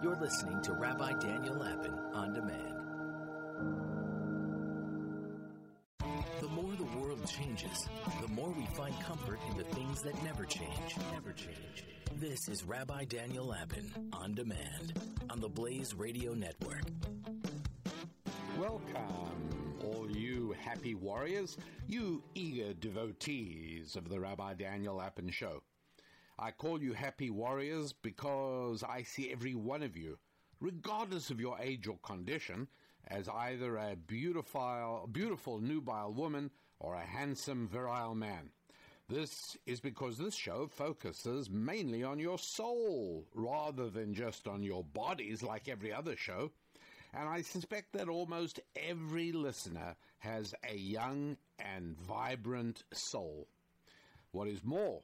You're listening to Rabbi Daniel Lapin on demand. The more the world changes, the more we find comfort in the things that never change. Never change. This is Rabbi Daniel Lapin on demand on the Blaze Radio Network. Welcome, all you happy warriors, you eager devotees of the Rabbi Daniel Lapin Show. I call you happy warriors because I see every one of you, regardless of your age or condition, as either a beautiful, beautiful nubile woman or a handsome virile man. This is because this show focuses mainly on your soul rather than just on your bodies like every other show and I suspect that almost every listener has a young and vibrant soul. What is more,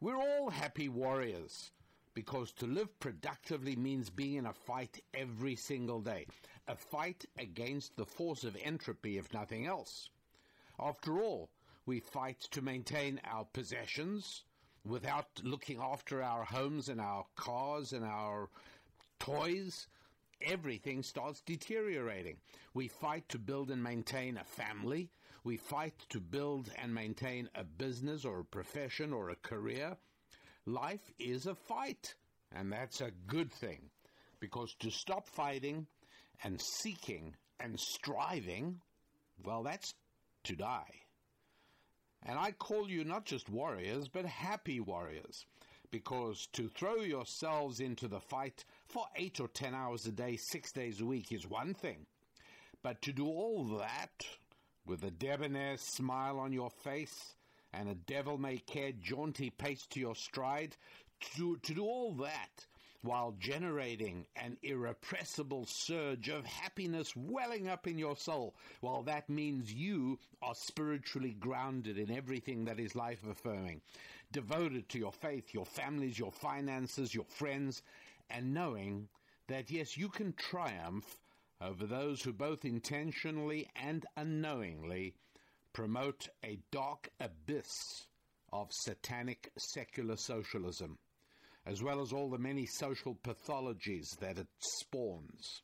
we're all happy warriors because to live productively means being in a fight every single day, a fight against the force of entropy, if nothing else. After all, we fight to maintain our possessions without looking after our homes and our cars and our toys everything starts deteriorating. We fight to build and maintain a family. We fight to build and maintain a business or a profession or a career. Life is a fight, and that's a good thing because to stop fighting and seeking and striving, well, that's to die. And I call you not just warriors, but happy warriors because to throw yourselves into the fight for eight or ten hours a day, six days a week is one thing. But to do all that with a debonair smile on your face and a devil may care jaunty pace to your stride, to, to do all that while generating an irrepressible surge of happiness welling up in your soul. Well, that means you are spiritually grounded in everything that is life affirming, devoted to your faith, your families, your finances, your friends, and knowing that yes, you can triumph over those who both intentionally and unknowingly promote a dark abyss of satanic secular socialism as well as all the many social pathologies that it spawns.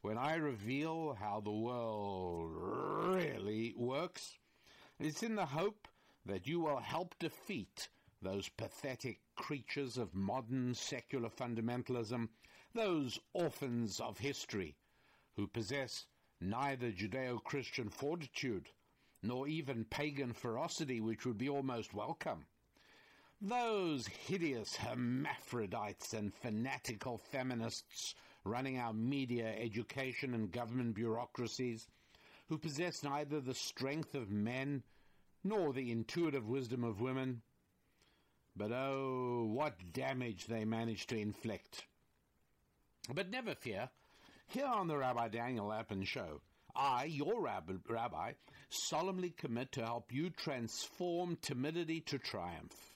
When I reveal how the world really works, it's in the hope that you will help defeat those pathetic creatures of modern secular fundamentalism, those orphans of history who possess neither Judeo Christian fortitude nor even pagan ferocity, which would be almost welcome. Those hideous hermaphrodites and fanatical feminists running our media, education, and government bureaucracies, who possess neither the strength of men nor the intuitive wisdom of women. But oh, what damage they manage to inflict. But never fear, here on the Rabbi Daniel Lapin Show, I, your rabbi, solemnly commit to help you transform timidity to triumph.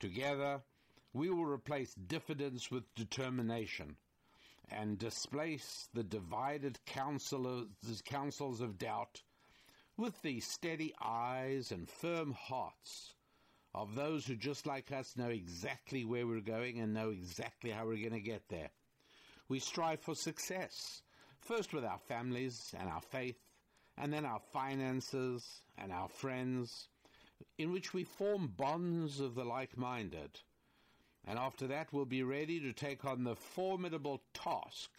Together, we will replace diffidence with determination and displace the divided counsels of doubt with the steady eyes and firm hearts of those who, just like us, know exactly where we're going and know exactly how we're going to get there. We strive for success, first with our families and our faith, and then our finances and our friends in which we form bonds of the like minded. And after that, we'll be ready to take on the formidable task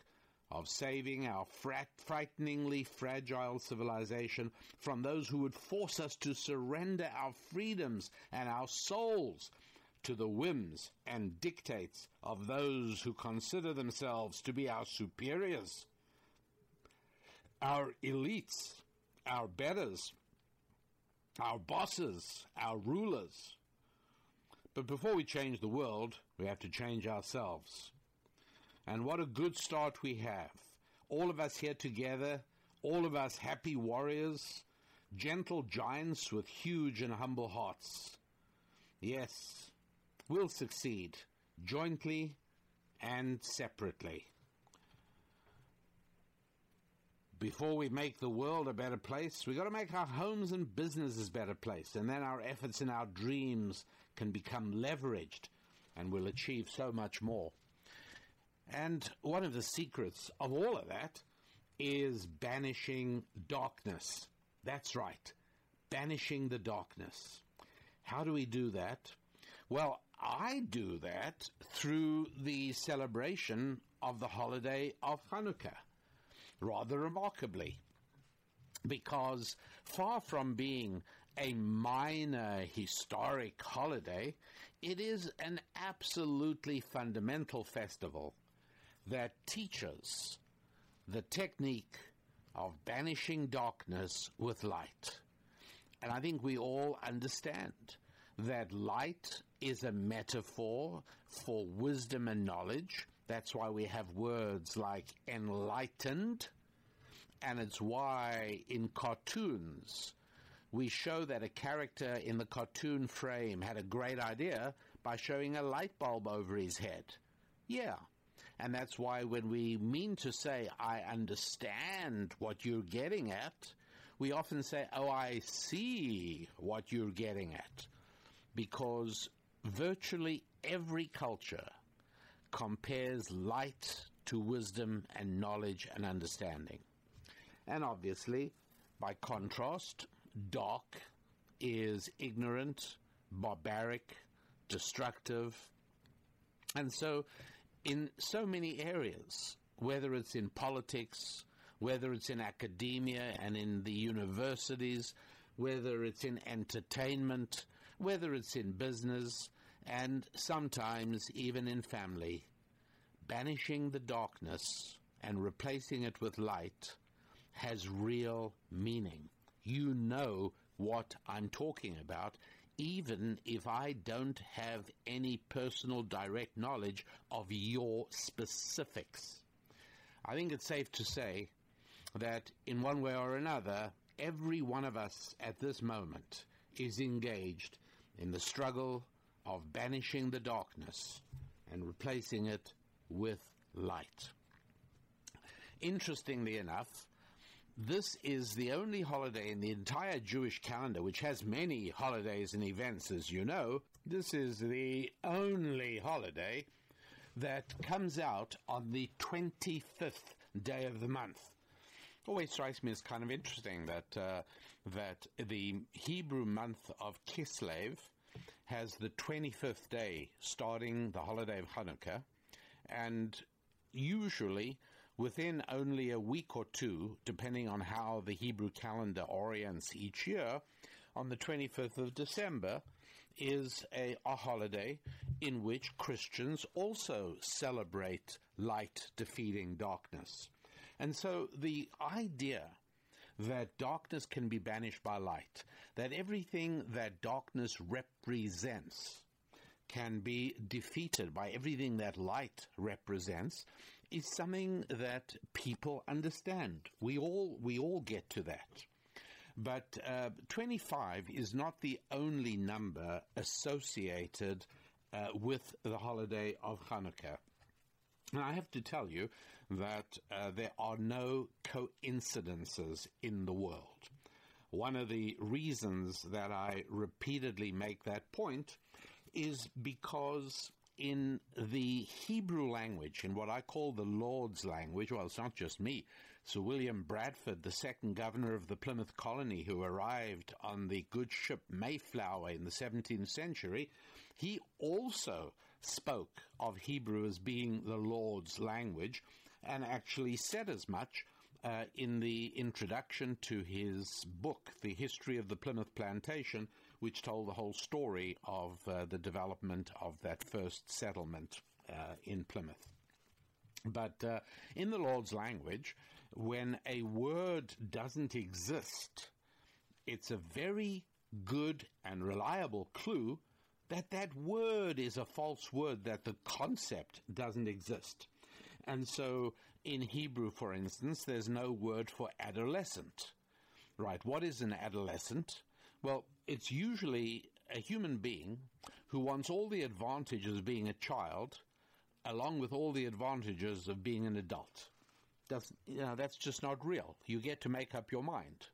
of saving our frat- frighteningly fragile civilization from those who would force us to surrender our freedoms and our souls to the whims and dictates of those who consider themselves to be our superiors, our elites, our betters, our bosses, our rulers. But before we change the world, we have to change ourselves. And what a good start we have. All of us here together, all of us happy warriors, gentle giants with huge and humble hearts. Yes, we'll succeed, jointly and separately. before we make the world a better place, we've got to make our homes and businesses a better place. And then our efforts and our dreams can become leveraged and we'll achieve so much more. And one of the secrets of all of that is banishing darkness. That's right, banishing the darkness. How do we do that? Well, I do that through the celebration of the holiday of Hanukkah, rather remarkably, because far from being a minor historic holiday, it is an absolutely fundamental festival that teaches the technique of banishing darkness with light. And I think we all understand that light is a metaphor for wisdom and knowledge. That's why we have words like enlightened. And it's why in cartoons we show that a character in the cartoon frame had a great idea by showing a light bulb over his head. Yeah. And that's why when we mean to say, I understand what you're getting at, we often say, oh, I see what you're getting at. Because virtually every culture compares light to wisdom and knowledge and understanding. And obviously, by contrast, dark is ignorant, barbaric, destructive. And so, in so many areas, whether it's in politics, whether it's in academia and in the universities, whether it's in entertainment, whether it's in business, and sometimes even in family, banishing the darkness and replacing it with light has real meaning. You know what I'm talking about, even if I don't have any personal direct knowledge of your specifics. I think it's safe to say that in one way or another, every one of us at this moment is engaged in the struggle of banishing the darkness and replacing it with light. Interestingly enough, this is the only holiday in the entire Jewish calendar which has many holidays and events, as you know. This is the only holiday that comes out on the 25th day of the month. Always strikes me as kind of interesting that uh, that the Hebrew month of Kislev has the 25th day starting the holiday of Hanukkah, and usually within only a week or two, depending on how the Hebrew calendar orients each year, on the 25th of December is a, a holiday in which Christians also celebrate light defeating darkness. And so the idea that darkness can be banished by light, that everything that darkness represents can be defeated by everything that light represents is something that people understand. We all we all get to that. But uh, 25 is not the only number associated uh, with the holiday of Hanukkah. And I have to tell you that uh, there are no coincidences in the world. One of the reasons that I repeatedly make that point is because in the Hebrew language, in what I call the Lord's language, well, it's not just me. Sir William Bradford, the second governor of the Plymouth colony who arrived on the good ship Mayflower in the 17th century, he also spoke of Hebrew as being the Lord's language and actually said as much uh, in the introduction to his book, The History of the Plymouth Plantation, which told the whole story of uh, the development of that first settlement uh, in Plymouth. But uh, in the Lord's language, when a word doesn't exist, it's a very good and reliable clue that that word is a false word, that the concept doesn't exist. And so in Hebrew, for instance, there's no word for adolescent. Right, what is an adolescent? Well, it's usually a human being who wants all the advantages of being a child along with all the advantages of being an adult. That's, you know, that's just not real. You get to make up your mind.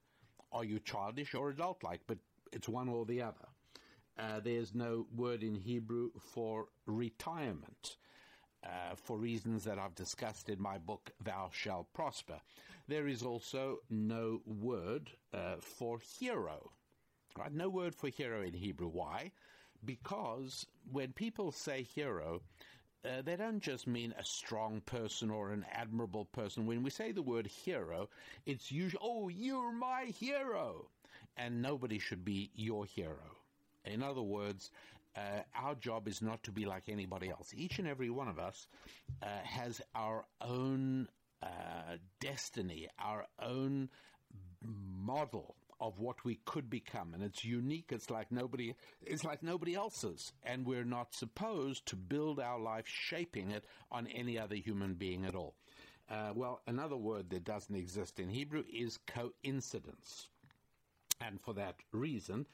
Are you childish or adult like? But it's one or the other. Uh, there's no word in Hebrew for retirement. Uh, for reasons that I've discussed in my book, Thou Shalt Prosper. There is also no word uh, for hero. Right? No word for hero in Hebrew. Why? Because when people say hero, uh, they don't just mean a strong person or an admirable person. When we say the word hero, it's usually, oh, you're my hero. And nobody should be your hero. In other words, uh, our job is not to be like anybody else. Each and every one of us uh, has our own uh, destiny, our own model of what we could become. And it's unique. It's like nobody it's like nobody else's. And we're not supposed to build our life shaping it on any other human being at all. Uh, well another word that doesn't exist in hebrew is coincidence. And for that reason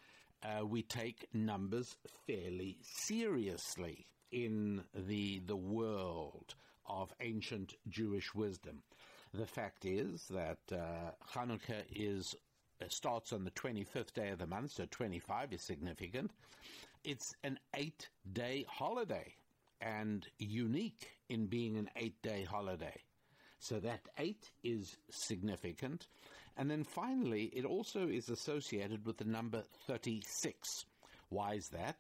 uh, we take numbers fairly seriously in the the world of ancient Jewish wisdom. The fact is that uh, Hanukkah is uh, starts on the 25th day of the month, so 25 is significant. It's an eight day holiday and unique in being an eight day holiday. So that eight is significant. And then finally, it also is associated with the number 36. Why is that?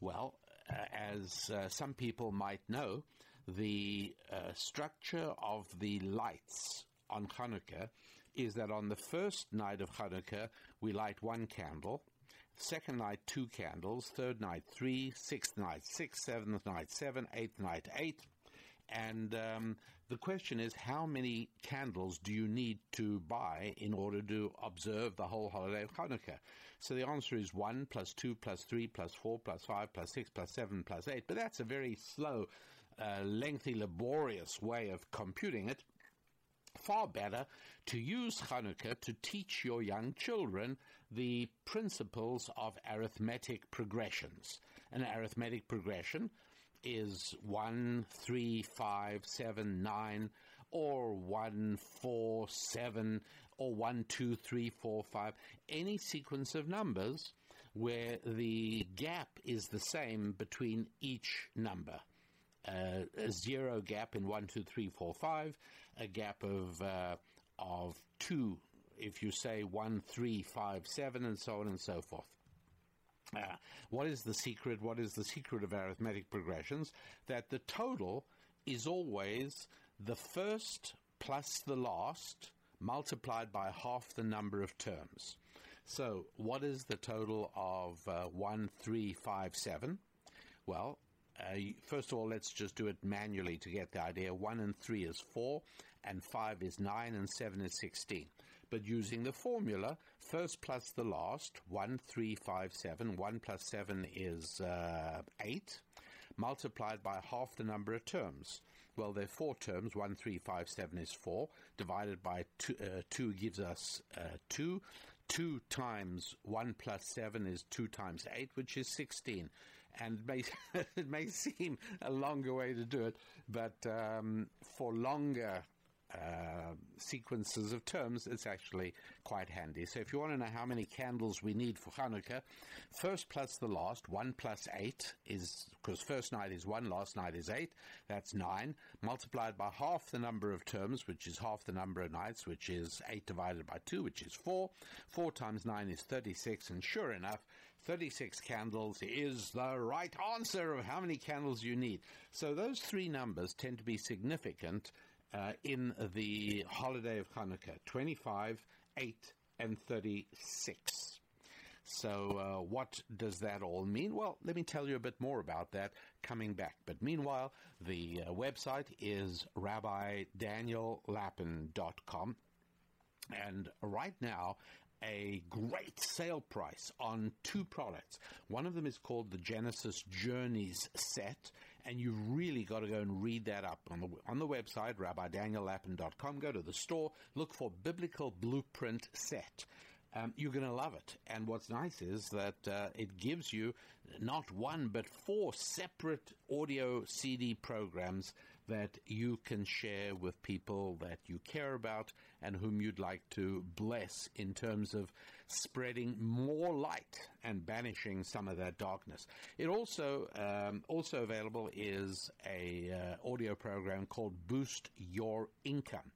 Well, uh, as uh, some people might know, the uh, structure of the lights on Hanukkah is that on the first night of Hanukkah, we light one candle. Second night, two candles. Third night, three. Sixth night, six. Seventh night, seven. Eighth night, eight. And um, the question is, how many candles do you need to buy in order to observe the whole holiday of Hanukkah? So the answer is 1 plus 2 plus 3 plus 4 plus 5 plus 6 plus 7 plus 8. But that's a very slow, uh, lengthy, laborious way of computing it. Far better to use Hanukkah to teach your young children the principles of arithmetic progressions. An arithmetic progression is 1, 3, 5, 7, 9, or 1, 4, 7, or 1, 2, 3, 4, 5, any sequence of numbers where the gap is the same between each number. Uh, a zero gap in 1, 2, 3, 4, 5, a gap of, uh, of 2 if you say 1, 3, 5, 7, and so on and so forth. Uh, what is the secret? What is the secret of arithmetic progressions? That the total is always the first plus the last multiplied by half the number of terms. So, what is the total of uh, 1, 3, 5, 7? Well, uh, first of all, let's just do it manually to get the idea. 1 and 3 is 4, and 5 is 9, and 7 is 16 but using the formula, first plus the last, 1, 3, 5, 7. 1 plus 7 is uh, 8, multiplied by half the number of terms. Well, there are four terms. 1, 3, 5, 7 is 4. Divided by 2, uh, 2 gives us uh, 2. 2 times 1 plus 7 is 2 times 8, which is 16 and it may, it may seem a longer way to do it, but um, for longer uh, sequences of terms, it's actually quite handy. So if you want to know how many candles we need for Hanukkah, first plus the last, 1 plus 8 is, because first night is 1, last night is 8, that's 9, multiplied by half the number of terms, which is half the number of nights, which is 8 divided by 2, which is 4. 4 times 9 is 36, and sure enough, 36 candles is the right answer of how many candles you need. So those three numbers tend to be significant uh, in the holiday of Hanukkah 25, 8, and 36. So, uh, what does that all mean? Well, let me tell you a bit more about that coming back. But meanwhile, the uh, website is rabbidaniellapin.com. And right now, a great sale price on two products. One of them is called the Genesis Journeys set, and you've really got to go and read that up on the on the website rabbidaniellapin.com. Go to the store, look for Biblical Blueprint Set. Um, you're going to love it. And what's nice is that uh, it gives you not one, but four separate audio CD programs that you can share with people that you care about and whom you'd like to bless in terms of spreading more light and banishing some of that darkness. It also um, also available is a uh, audio program called Boost Your Income.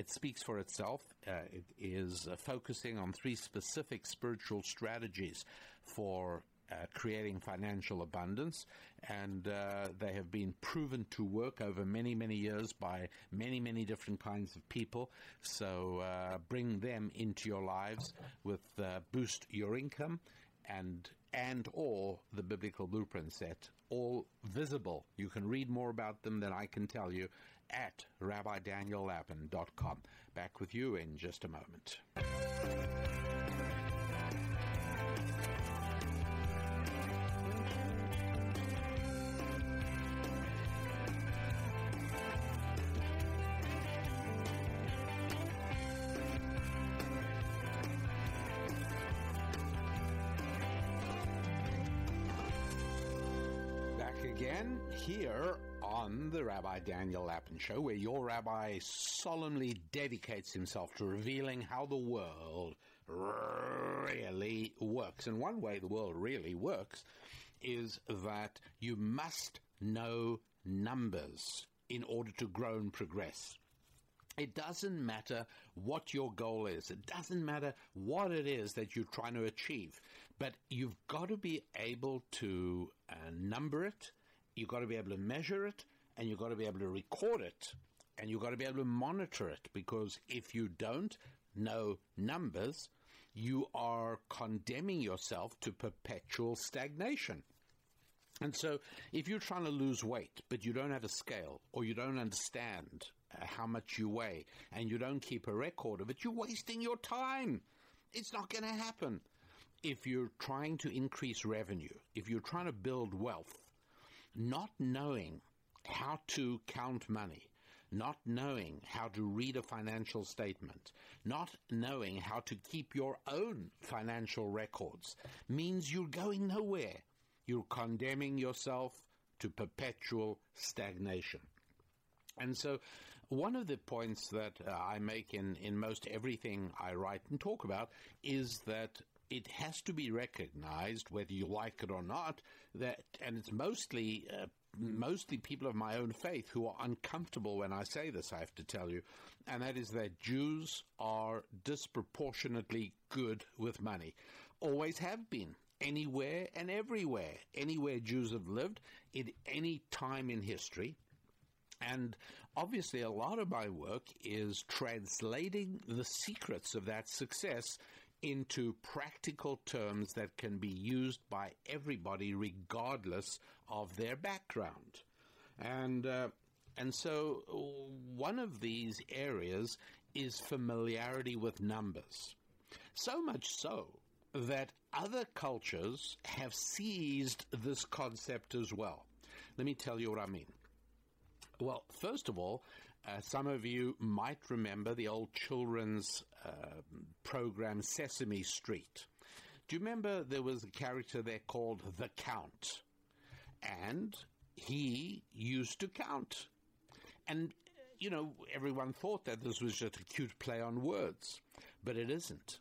It speaks for itself. Uh, it is uh, focusing on three specific spiritual strategies for uh, creating financial abundance, and uh, they have been proven to work over many, many years by many, many different kinds of people. So uh, bring them into your lives with uh, boost your income and and or the biblical blueprint set, all visible. You can read more about them than I can tell you at rabbidaniellapin.com. Back with you in just a moment. The Rabbi Daniel Lapin Show, where your rabbi solemnly dedicates himself to revealing how the world really works. And one way the world really works is that you must know numbers in order to grow and progress. It doesn't matter what your goal is. It doesn't matter what it is that you're trying to achieve. But you've got to be able to uh, number it, you've got to be able to measure it and you've got to be able to record it and you've got to be able to monitor it because if you don't know numbers, you are condemning yourself to perpetual stagnation. And so, if you're trying to lose weight, but you don't have a scale, or you don't understand uh, how much you weigh, and you don't keep a record of it, you're wasting your time. It's not going to happen. If you're trying to increase revenue, if you're trying to build wealth, not knowing how to count money, not knowing how to read a financial statement, not knowing how to keep your own financial records means you're going nowhere. You're condemning yourself to perpetual stagnation. And so, one of the points that uh, I make in, in most everything I write and talk about is that it has to be recognized, whether you like it or not, that, and it's mostly, uh, mostly people of my own faith who are uncomfortable when I say this, I have to tell you, and that is that Jews are disproportionately good with money. Always have been. Anywhere and everywhere. Anywhere Jews have lived, in any time in history. And obviously, a lot of my work is translating the secrets of that success into practical terms that can be used by everybody regardless of their background. And, uh, and so one of these areas is familiarity with numbers. So much so that other cultures have seized this concept as well. Let me tell you what I mean. Well, first of all, uh, some of you might remember the old children's uh, program Sesame Street. Do you remember there was a character there called the Count? And he used to count. And, you know, everyone thought that this was just a cute play on words, but it isn't.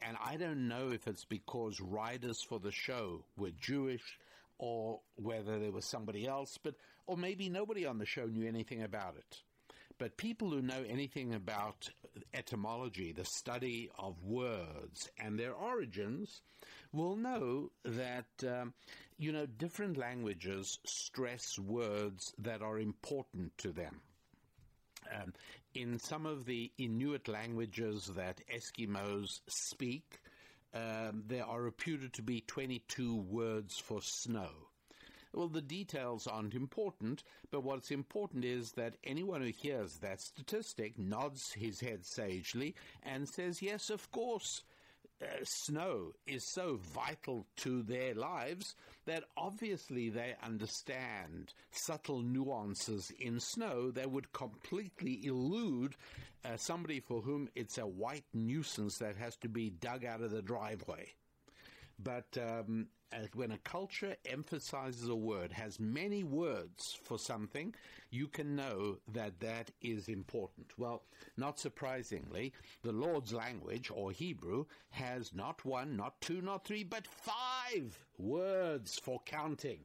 And I don't know if it's because writers for the show were Jewish or whether there was somebody else, but or maybe nobody on the show knew anything about it. But people who know anything about etymology, the study of words and their origins, will know that, um, you know, different languages stress words that are important to them. Um, in some of the Inuit languages that Eskimos speak, um, there are reputed to be 22 words for snow. Well, the details aren't important, but what's important is that anyone who hears that statistic nods his head sagely and says, yes, of course. uh, snow is so vital to their lives that obviously they understand subtle nuances in snow that would completely elude uh, somebody for whom it's a white nuisance that has to be dug out of the driveway. But um, when a culture emphasizes a word, has many words for something, you can know that that is important. Well, not surprisingly, the Lord's language, or Hebrew, has not one, not two, not three, but five words for counting.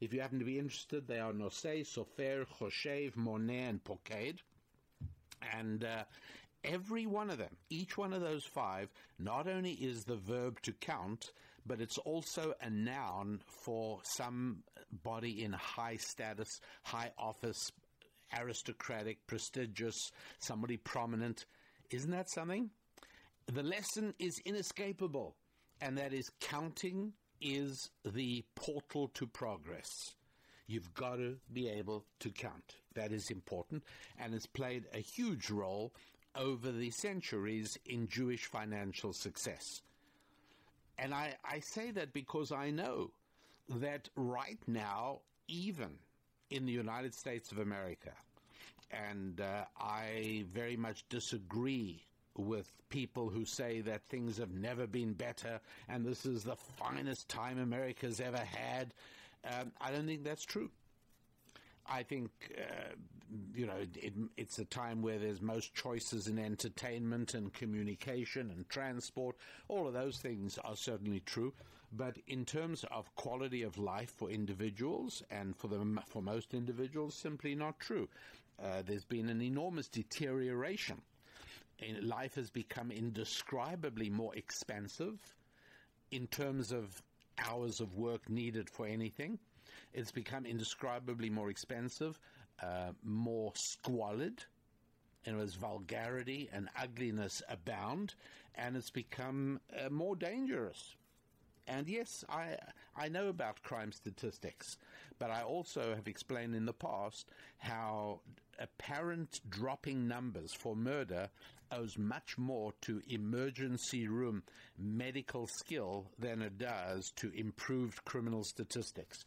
If you happen to be interested, they are Nosei, Sofer, Choshev, Moneh, and Poked. And uh, every one of them, each one of those five, not only is the verb to count, but it's also a noun for somebody in high status, high office, aristocratic, prestigious, somebody prominent. Isn't that something? The lesson is inescapable, and that is counting is the portal to progress. You've got to be able to count. That is important, and has played a huge role over the centuries in Jewish financial success. And I, I say that because I know that right now, even in the United States of America, and uh, I very much disagree with people who say that things have never been better and this is the finest time America's ever had. Um, I don't think that's true. I think, uh, you know, it, it's a time where there's most choices in entertainment and communication and transport. All of those things are certainly true. But in terms of quality of life for individuals and for the, for most individuals, simply not true. Uh, there's been an enormous deterioration. Life has become indescribably more expensive in terms of hours of work needed for anything. It's become indescribably more expensive, uh, more squalid, and as vulgarity and ugliness abound, and it's become uh, more dangerous. And yes, I I know about crime statistics, but I also have explained in the past how apparent dropping numbers for murder owes much more to emergency room medical skill than it does to improved criminal statistics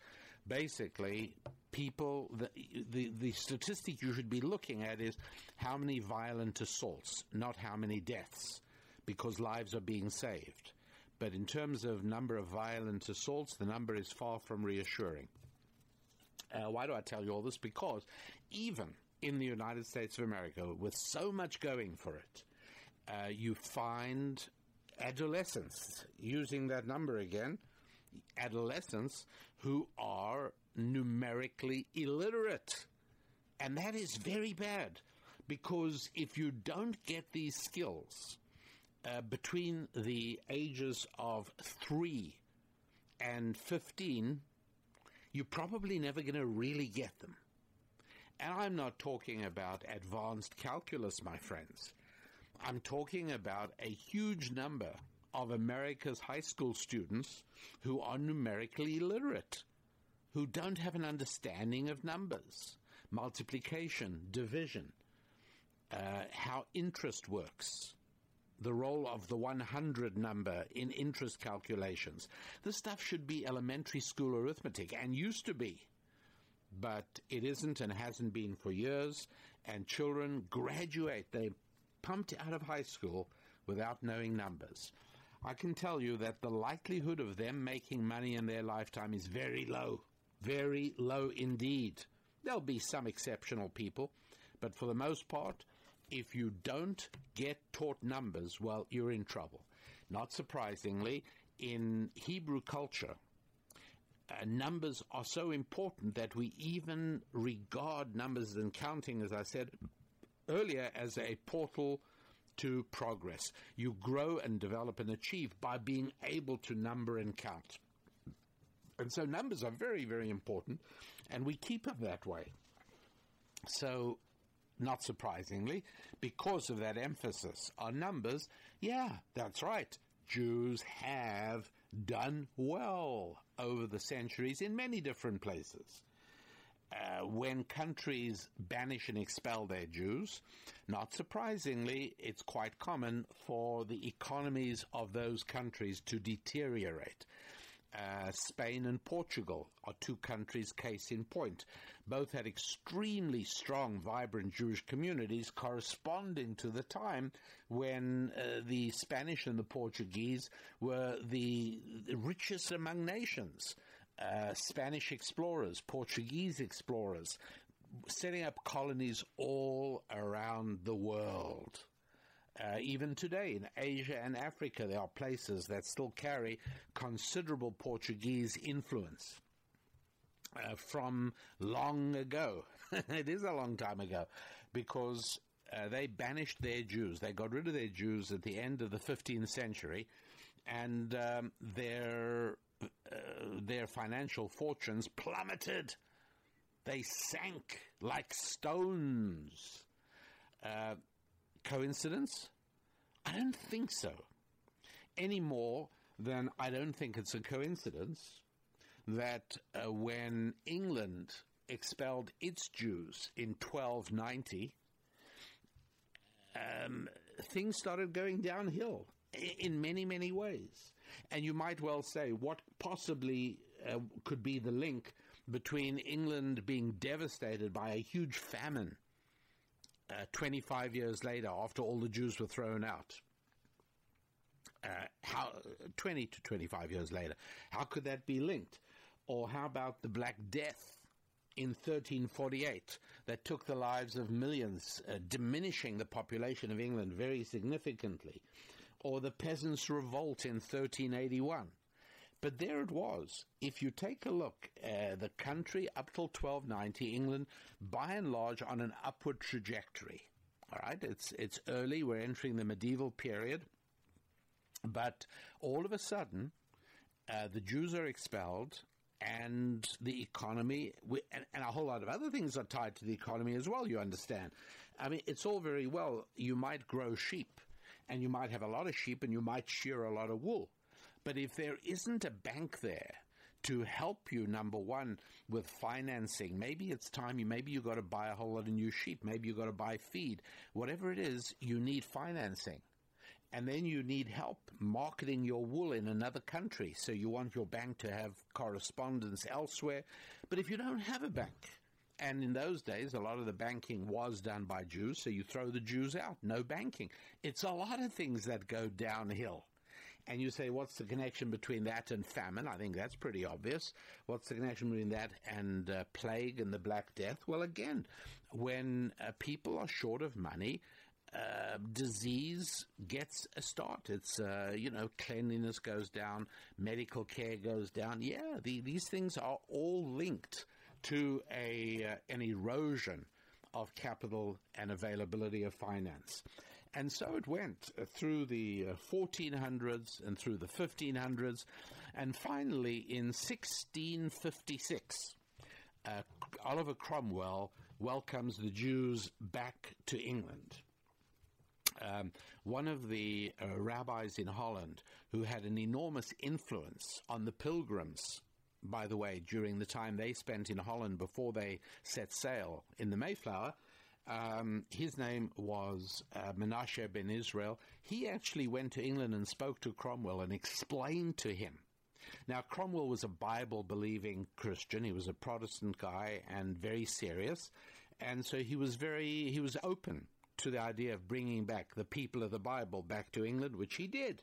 basically people the, the the statistic you should be looking at is how many violent assaults, not how many deaths, because lives are being saved. But in terms of number of violent assaults, the number is far from reassuring. Uh, why do I tell you all this? Because even in the United States of America, with so much going for it, uh, you find adolescents, using that number again, adolescents who are numerically illiterate. And that is very bad because if you don't get these skills uh, between the ages of 3 and 15, you're probably never going to really get them. And I'm not talking about advanced calculus, my friends. I'm talking about a huge number of America's high school students who are numerically illiterate, who don't have an understanding of numbers, multiplication, division, uh, how interest works, the role of the 100 number in interest calculations. This stuff should be elementary school arithmetic and used to be. But it isn't and hasn't been for years, and children graduate. They pumped out of high school without knowing numbers. I can tell you that the likelihood of them making money in their lifetime is very low. Very low indeed. There'll be some exceptional people, but for the most part, if you don't get taught numbers, well, you're in trouble. Not surprisingly, in Hebrew culture, uh, numbers are so important that we even regard numbers and counting, as I said earlier, as a portal to progress. You grow and develop and achieve by being able to number and count. And so numbers are very, very important, and we keep them that way. So, not surprisingly, because of that emphasis on numbers, yeah, that's right. Jews have done well over the centuries in many different places. Uh, when countries banish and expel their Jews, not surprisingly, it's quite common for the economies of those countries to deteriorate. Uh, Spain and Portugal are two countries, case in point. Both had extremely strong, vibrant Jewish communities corresponding to the time when uh, the Spanish and the Portuguese were the richest among nations. Uh, Spanish explorers, Portuguese explorers, setting up colonies all around the world. Uh, even today in Asia and Africa, there are places that still carry considerable Portuguese influence uh, from long ago. it is a long time ago because uh, they banished their Jews. They got rid of their Jews at the end of the 15th century, and um, their uh, their financial fortunes plummeted. They sank like stones. Uh, coincidence? I don't think so. Any more than I don't think it's a coincidence that uh, when England expelled its Jews in 1290, um, things started going downhill in many, many ways. And you might well say, what possibly uh, could be the link between England being devastated by a huge famine uh, 25 years later, after all the Jews were thrown out? Uh, how 20 to 25 years later, how could that be linked? Or how about the Black Death in 1348 that took the lives of millions, uh, diminishing the population of England very significantly? Or the Peasants' Revolt in 1381? But there it was. If you take a look, uh, the country up till 1290, England, by and large, on an upward trajectory. All right, it's it's early. We're entering the medieval period, but all of a sudden, uh, the Jews are expelled, and the economy, and, and, a whole lot of other things are tied to the economy as well. You understand? I mean, it's all very well. You might grow sheep, and you might have a lot of sheep, and you might shear a lot of wool. But if there isn't a bank there to help you, number one, with financing, maybe it's time you, maybe you got to buy a whole lot of new sheep, maybe you got to buy feed, whatever it is, you need financing. And then you need help marketing your wool in another country. So you want your bank to have correspondence elsewhere. But if you don't have a bank, and in those days, a lot of the banking was done by Jews, so you throw the Jews out, no banking. It's a lot of things that go downhill. And you say, what's the connection between that and famine? I think that's pretty obvious. What's the connection between that and uh, plague and the Black Death? Well, again, when uh, people are short of money, uh, disease gets a start. It's, uh, you know, cleanliness goes down, medical care goes down. Yeah, the, these things are all linked to a, uh, an erosion of capital and availability of finance. And so it went uh, through the uh, 1400s and through the 1500s. And finally, in 1656, uh, Oliver Cromwell welcomes the Jews back to England. Um, one of the uh, rabbis in Holland who had an enormous influence on the pilgrims, by the way, during the time they spent in Holland before they set sail in the Mayflower, um, his name was uh, Menashe ben Israel. He actually went to England and spoke to Cromwell and explained to him. Now, Cromwell was a Bible believing Christian. He was a Protestant guy and very serious. And so he was very, he was open to the idea of bringing back the people of the Bible back to England, which he did.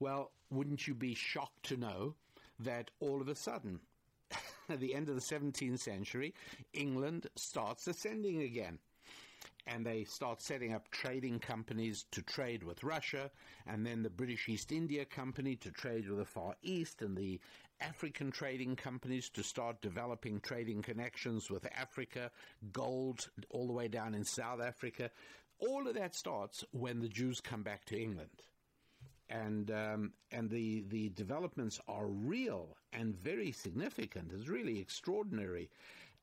Well, wouldn't you be shocked to know that all of a sudden, at the end of the 17th century, England starts ascending again and they start setting up trading companies to trade with Russia, and then the British East India Company to trade with the Far East, and the African trading companies to start developing trading connections with Africa, gold all the way down in South Africa. All of that starts when the Jews come back to England. And um, and the the developments are real and very significant. It's really extraordinary.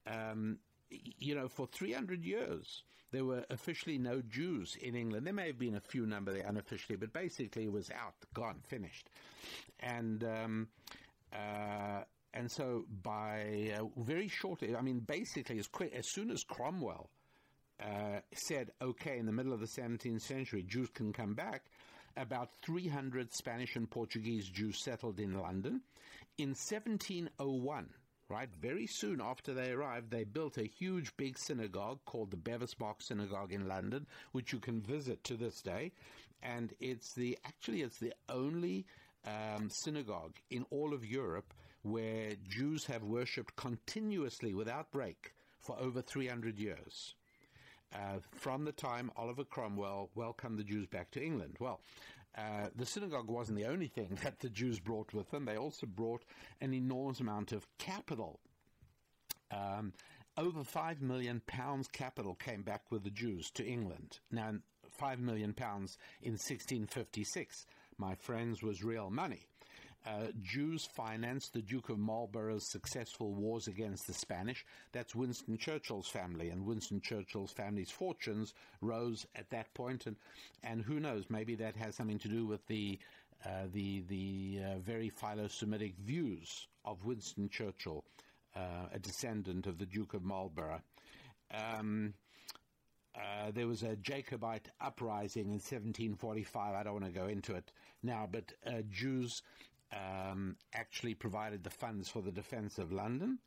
Um, you know, for 300 years, there were officially no Jews in England. There may have been a few number there unofficially, but basically it was out, gone, finished. And um, uh, and so by uh, very shortly, I mean, basically, as quick as soon as Cromwell uh, said, "Okay," in the middle of the 17th century, Jews can come back. About 300 Spanish and Portuguese Jews settled in London. In 1701, right, very soon after they arrived, they built a huge big synagogue called the Bevis Synagogue in London, which you can visit to this day. And it's the actually it's the only um, synagogue in all of Europe where Jews have worshipped continuously without break for over 300 years. Uh, from the time Oliver Cromwell welcomed the Jews back to England. Well, uh, the synagogue wasn't the only thing that the Jews brought with them. They also brought an enormous amount of capital. Um, over five million pounds capital came back with the Jews to England. Now, five million pounds in 1656, my friends, was real money. Uh, Jews financed the Duke of Marlborough's successful wars against the Spanish. That's Winston Churchill's family, and Winston Churchill's family's fortunes rose at that point. And and who knows? Maybe that has something to do with the uh, the the uh, very philo-Semitic views of Winston Churchill, uh, a descendant of the Duke of Marlborough. Um, uh, there was a Jacobite uprising in 1745. I don't want to go into it now, but uh, Jews um, actually provided the funds for the defense of London.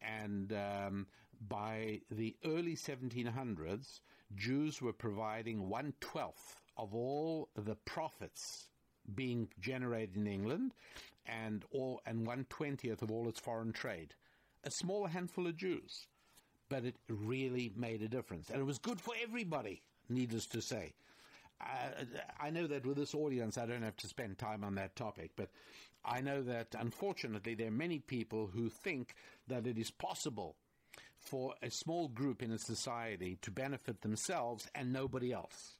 And um, by the early 1700s, Jews were providing one twelfth of all the profits being generated in England, and all and one twentieth of all its foreign trade. A small handful of Jews, but it really made a difference, and it was good for everybody. Needless to say, I, know that with this audience, I don't have to spend time on that topic, but I know that unfortunately there are many people who think that it is possible for a small group in a society to benefit themselves and nobody else.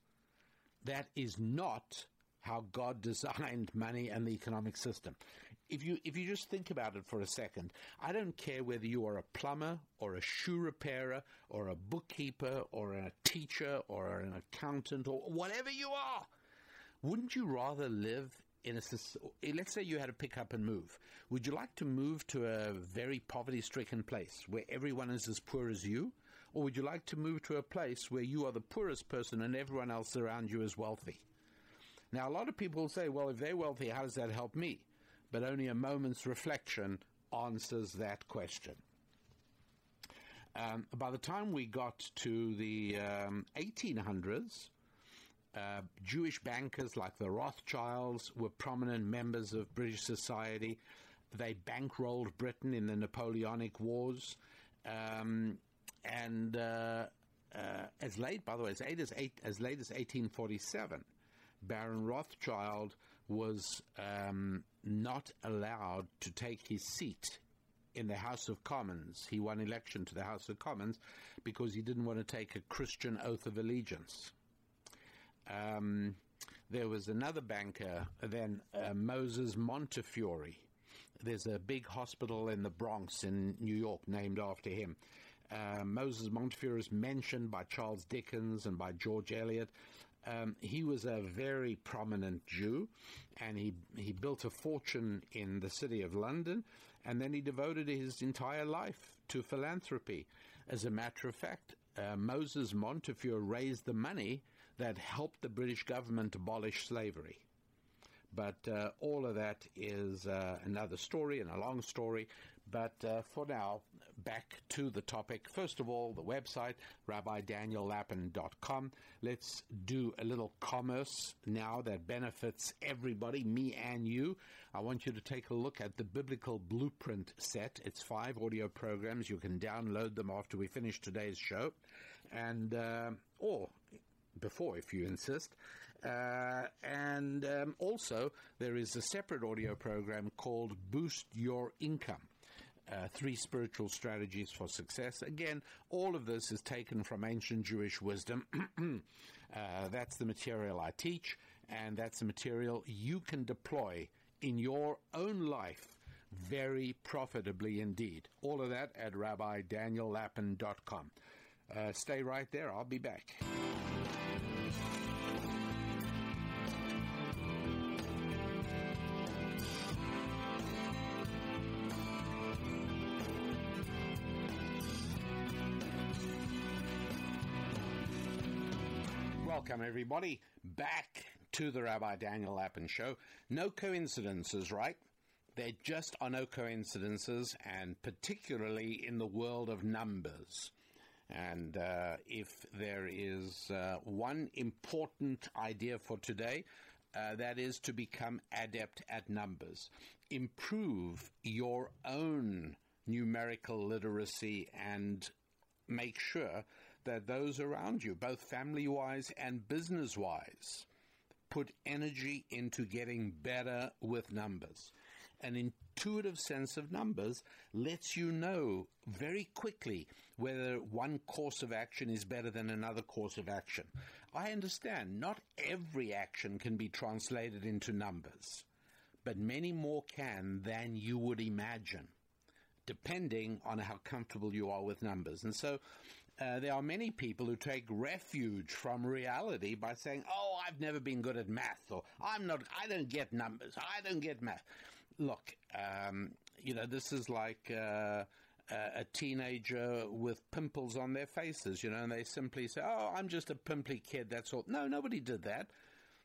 That is not how God designed money and the economic system. If you if you just think about it for a second, I don't care whether you are a plumber or a shoe repairer or a bookkeeper or a teacher or an accountant or whatever you are. Wouldn't you rather live in a let's say you had to pick up and move. Would you like to move to a very poverty-stricken place where everyone is as poor as you? Or would you like to move to a place where you are the poorest person and everyone else around you is wealthy? Now, a lot of people say, well, if they're wealthy, how does that help me? But only a moment's reflection answers that question. Um, by the time we got to the um, 1800s, uh, Jewish bankers like the Rothschilds were prominent members of British society. They bankrolled Britain in the Napoleonic Wars. Um, and uh, uh, as late, by the way, as late as, eight, as late as 1847, Baron Rothschild was um, not allowed to take his seat in the House of Commons. He won election to the House of Commons because he didn't want to take a Christian oath of allegiance. Um, there was another banker, then uh, Moses Montefiore. There's a big hospital in the Bronx in New York named after him. Uh, Moses Montefiore is mentioned by Charles Dickens and by George Eliot. Um, he was a very prominent Jew, and he he built a fortune in the city of London, and then he devoted his entire life to philanthropy. As a matter of fact, uh, Moses Montefiore raised the money that helped the British government abolish slavery. But uh, all of that is uh, another story and a long story. But uh, for now, back to the topic. First of all, the website, rabbidaniellapin.com. Let's do a little commerce now that benefits everybody, me and you. I want you to take a look at the Biblical Blueprint set. It's five audio programs. You can download them after we finish today's show. And, uh, or before, if you insist. Uh, and um, also, there is a separate audio program called Boost Your Income. Uh, three spiritual strategies for success. Again, all of this is taken from ancient Jewish wisdom. uh, that's the material I teach, and that's the material you can deploy in your own life very profitably indeed. All of that at rabbidaniellapin.com. Uh, stay right there. I'll be back. Welcome, everybody, back to the Rabbi Daniel Lapin Show. No coincidences, right? There just are no coincidences, and particularly in the world of numbers. And uh, if there is uh, one important idea for today, uh, that is to become adept at numbers. Improve your own numerical literacy and make sure that those around you, both family wise and business wise, put energy into getting better with numbers. An intuitive sense of numbers lets you know very quickly whether one course of action is better than another course of action. I understand not every action can be translated into numbers, but many more can than you would imagine, depending on how comfortable you are with numbers. And so uh, there are many people who take refuge from reality by saying, "Oh, I've never been good at math," or "I'm not. I don't get numbers. I don't get math." Look, um, you know, this is like uh, a teenager with pimples on their faces, you know, and they simply say, "Oh, I'm just a pimply kid." That's all. No, nobody did that,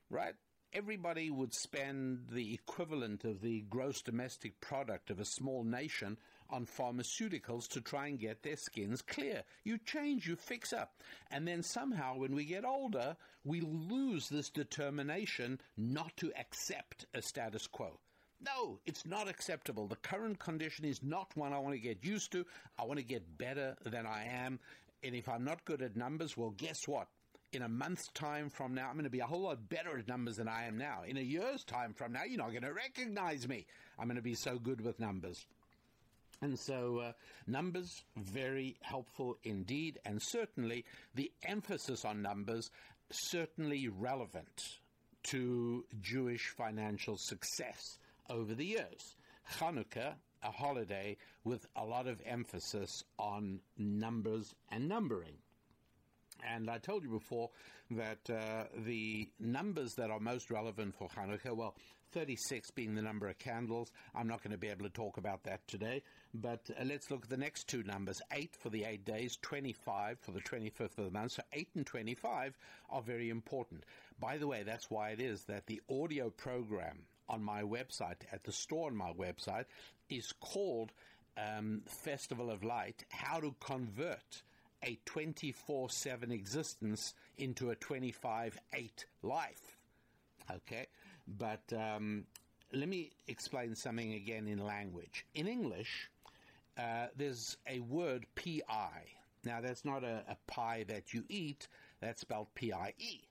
right? Everybody would spend the equivalent of the gross domestic product of a small nation on pharmaceuticals to try and get their skins clear. You change, you fix up. And then somehow, when we get older, we lose this determination not to accept a status quo. No, it's not acceptable. The current condition is not one I want to get used to. I want to get better than I am. And if I'm not good at numbers, well, guess what? in a month's time from now, I'm going to be a whole lot better at numbers than I am now. In a year's time from now, you're not going to recognize me. I'm going to be so good with numbers. And so, uh, numbers very helpful indeed, and certainly the emphasis on numbers certainly relevant to Jewish financial success over the years. Hanukkah, a holiday with a lot of emphasis on numbers and numbering. And I told you before that uh, the numbers that are most relevant for Hanukkah, well, 36 being the number of candles. I'm not going to be able to talk about that today, but uh, let's look at the next two numbers 8 for the 8 days, 25 for the 25th of the month. So 8 and 25 are very important. By the way, that's why it is that the audio program on my website, at the store on my website, is called um, Festival of Light How to Convert a 24 7 existence into a 25 8 life. Okay? But um, let me explain something again in language. In English, uh, there's a word PI. Now, that's not a, a, pie that you eat, that's spelled P I E.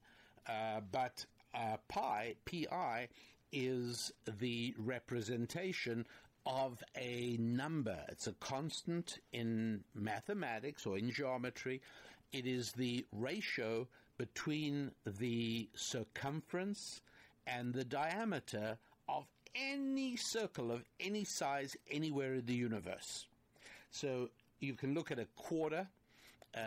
Uh, but uh, pi, PI, is the representation of a number. It's a constant in mathematics or in geometry. It is the ratio between the circumference and the diameter of any circle of any size anywhere in the universe. So you can look at a quarter, uh,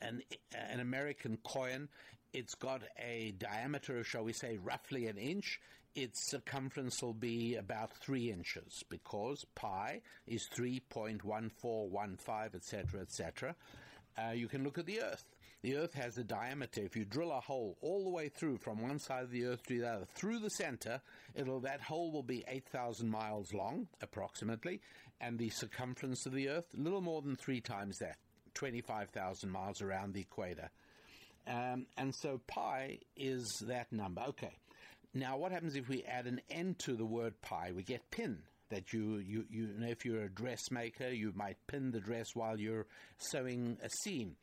an, an American coin. It's got a diameter of, shall we say, roughly an inch its circumference will be about three inches because pi is 3.1415, etc., etc. Uh, you can look at the Earth. The Earth has a diameter. If you drill a hole all the way through from one side of the Earth to the other, through the center, it'll that hole will be 8,000 miles long, approximately, and the circumference of the Earth a little more than three times that, 25,000 miles around the equator. Um, and so pi is that number. Okay. Now, what happens if we add an N to the word pi? We get pin. That you, you, you know, if you're a dressmaker, you might pin the dress while you're sewing a seam.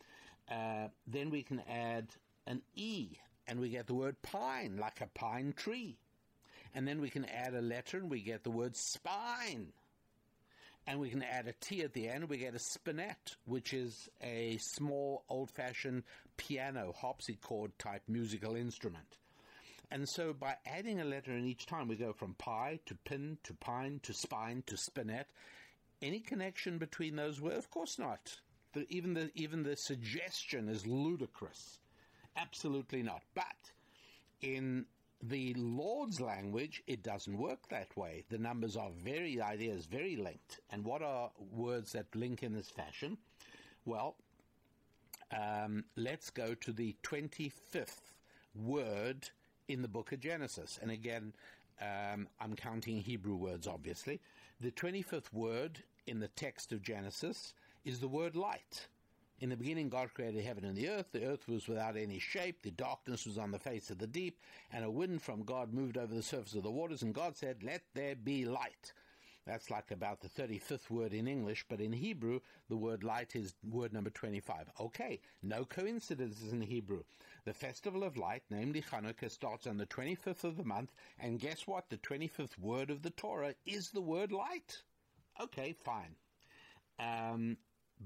Uh, then we can add an E, and we get the word pine, like a pine tree. And then we can add a letter, and we get the word spine. And we can add a T at the end, we get a spinet, which is a small old fashioned piano, harpsichord type musical instrument. And so by adding a letter in each time, we go from pi to pin to pine to spine to spinet. Any connection between those words? Of course not. The, even the even the suggestion is ludicrous. Absolutely not. But in the Lord's language, it doesn't work that way. The numbers are very, the idea very linked. And what are words that link in this fashion? Well, um, let's go to the 25th word in the book of Genesis. And again, um, I'm counting Hebrew words, obviously. The 25th word in the text of Genesis is the word light. In the beginning, God created heaven and the earth. The earth was without any shape. The darkness was on the face of the deep. And a wind from God moved over the surface of the waters. And God said, Let there be light. That's like about the 35th word in English, but in Hebrew, the word light is word number 25. Okay, no coincidences in Hebrew. The festival of light, namely Hanukkah, starts on the 25th of the month, and guess what? The 25th word of the Torah is the word light. Okay, fine. Um,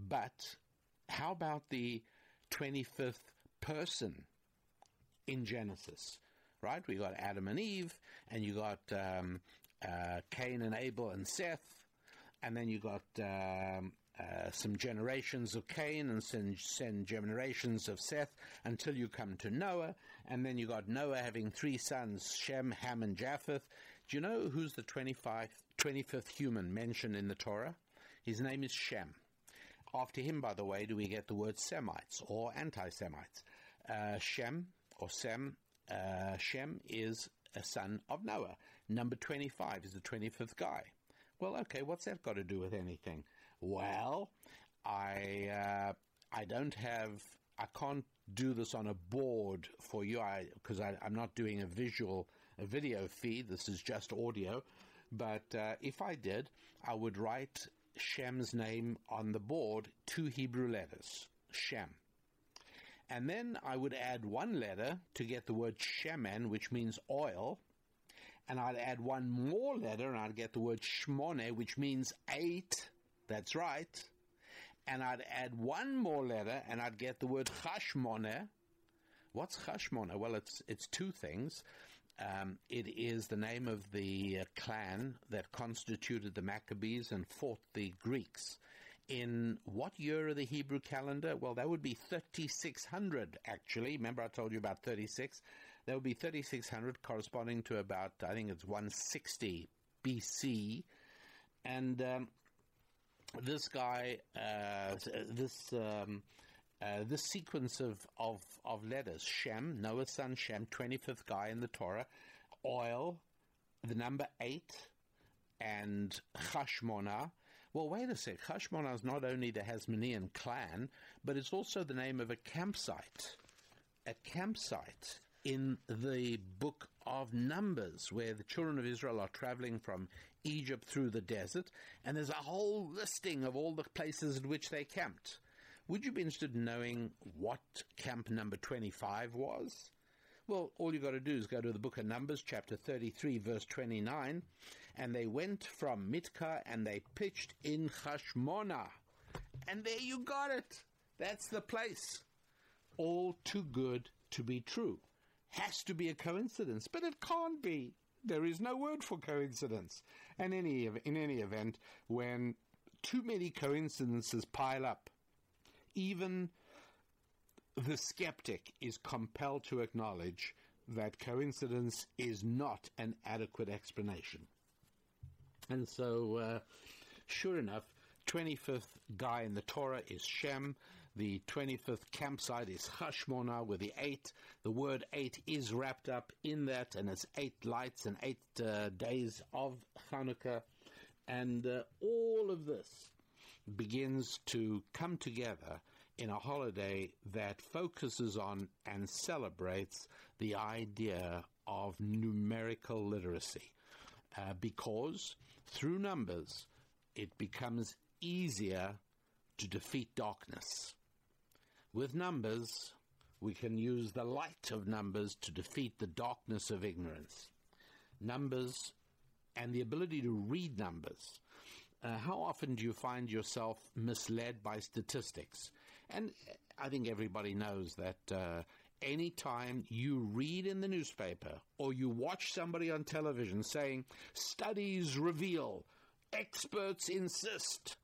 but how about the 25th person in Genesis? Right? We got Adam and Eve, and you got um, uh, Cain and Abel and Seth, and then you got um, uh, some generations of Cain and some, some generations of Seth until you come to Noah, and then you got Noah having three sons, Shem, Ham, and Japheth. Do you know who's the 25th, 25th human mentioned in the Torah? His name is Shem. After him, by the way, do we get the word Semites or anti-Semites. Uh, Shem or Sem, uh, Shem is a son of Noah. Number 25 is the 25th guy. Well, okay, what's that got to do with anything? Well, I, uh, I don't have, I can't do this on a board for you because I'm not doing a visual, a video feed. This is just audio. But uh, if I did, I would write Shem's name on the board, two Hebrew letters, Shem. And then I would add one letter to get the word Shemen, which means oil. And I'd add one more letter and I'd get the word Shmone, which means eight. That's right. And I'd add one more letter and I'd get the word Chashmone. What's Chashmone? Well, it's, it's two things. Um, it is the name of the uh, clan that constituted the Maccabees and fought the Greeks. In what year of the Hebrew calendar? Well, that would be 3600, actually. Remember, I told you about 36? That would be 3600, corresponding to about, I think it's 160 BC. And um, this guy, uh, this. Um, uh, this sequence of, of, of letters, Shem, Noah's son Shem, 25th guy in the Torah, oil, the number eight, and Chashmonah. Well, wait a sec. Chashmonah is not only the Hasmonean clan, but it's also the name of a campsite. A campsite in the book of Numbers, where the children of Israel are traveling from Egypt through the desert, and there's a whole listing of all the places at which they camped. Would you be interested in knowing what camp number 25 was? Well, all you've got to do is go to the book of Numbers, chapter 33, verse 29, and they went from Mitka and they pitched in Chashmonah. And there you got it. That's the place. All too good to be true. Has to be a coincidence, but it can't be. There is no word for coincidence. And any, in any event, when too many coincidences pile up, even the skeptic is compelled to acknowledge that coincidence is not an adequate explanation. And so, uh, sure enough, 25th guy in the Torah is Shem. The 25th campsite is Hashmona with the eight. The word eight is wrapped up in that, and it's eight lights and eight uh, days of Hanukkah. And uh, all of this begins to come together in a holiday that focuses on and celebrates the idea of numerical literacy. Uh, because through numbers, it becomes easier to defeat darkness. With numbers, we can use the light of numbers to defeat the darkness of ignorance. Numbers and the ability to read numbers uh, how often do you find yourself misled by statistics? And I think everybody knows that uh, anytime you read in the newspaper or you watch somebody on television saying, studies reveal, experts insist,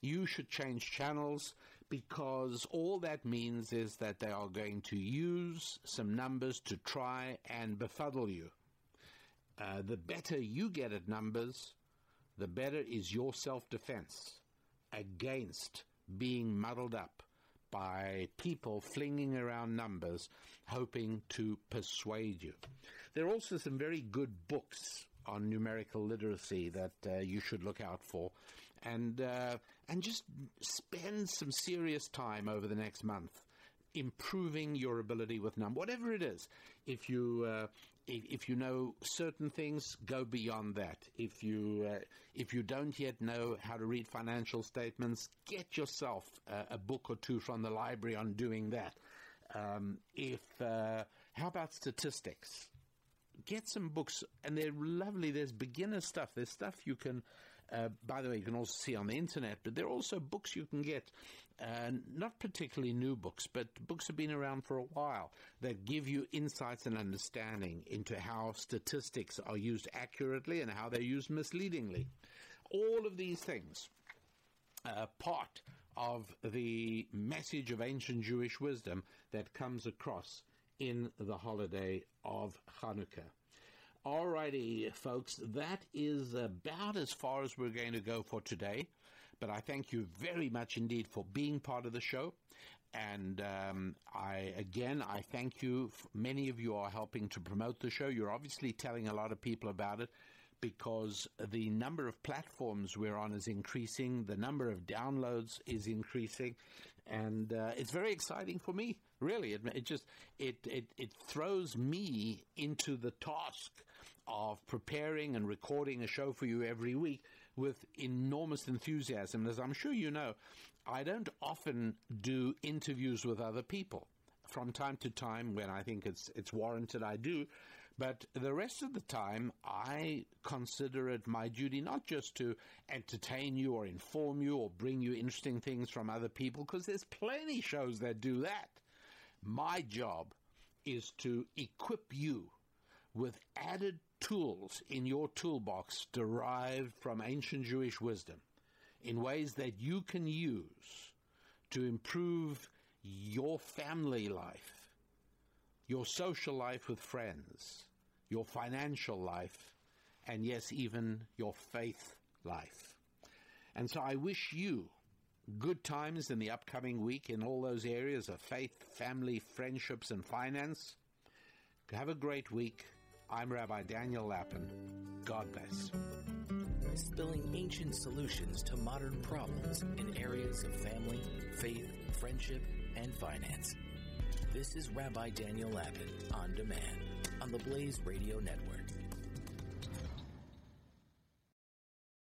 you should change channels because all that means is that they are going to use some numbers to try and befuddle you. Uh, the better you get at numbers, the better is your self defense against being muddled up by people flinging around numbers, hoping to persuade you. There are also some very good books on numerical literacy that uh, you should look out for, and uh, and just spend some serious time over the next month improving your ability with number, whatever it is. If you uh, if, if, you know certain things, go beyond that. If you uh, if you don't yet know how to read financial statements, get yourself a book or two from the library on doing that. Um, if uh, how about statistics? Get some books, and they're lovely. There's beginner stuff. There's stuff you can uh, by the way, you can also see on the internet, but there are also books you can get, uh, not particularly new books, but books have been around for a while that give you insights and understanding into how statistics are used accurately and how they're used misleadingly. All of these things are part of the message of ancient Jewish wisdom that comes across in the holiday of Hanukkah. Alrighty, folks, that is about as far as we're going to go for today. But I thank you very much indeed for being part of the show. And um, I again, I thank you. Many of you are helping to promote the show. You're obviously telling a lot of people about it because the number of platforms we're on is increasing, the number of downloads is increasing, and uh, it's very exciting for me. Really, it, it just it, it it throws me into the task of preparing and recording a show for you every week with enormous enthusiasm. As I'm sure you know, I don't often do interviews with other people. From time to time, when I think it's it's warranted, I do. But the rest of the time, I consider it my duty not just to entertain you or inform you or bring you interesting things from other people, because there's plenty shows that do that. My job is to equip you with added tools in your toolbox derived from ancient Jewish wisdom in ways that you can use to improve your family life, your social life with friends, your financial life, and yes, even your faith life. And so I wish you good times in the upcoming week in all those areas of faith, family, friendships, and finance. Have a great week. I'm Rabbi Daniel Lapin. God bless. Spilling ancient solutions to modern problems in areas of family, faith, friendship, and finance. This is Rabbi Daniel Lapin on demand on the Blaze Radio Network.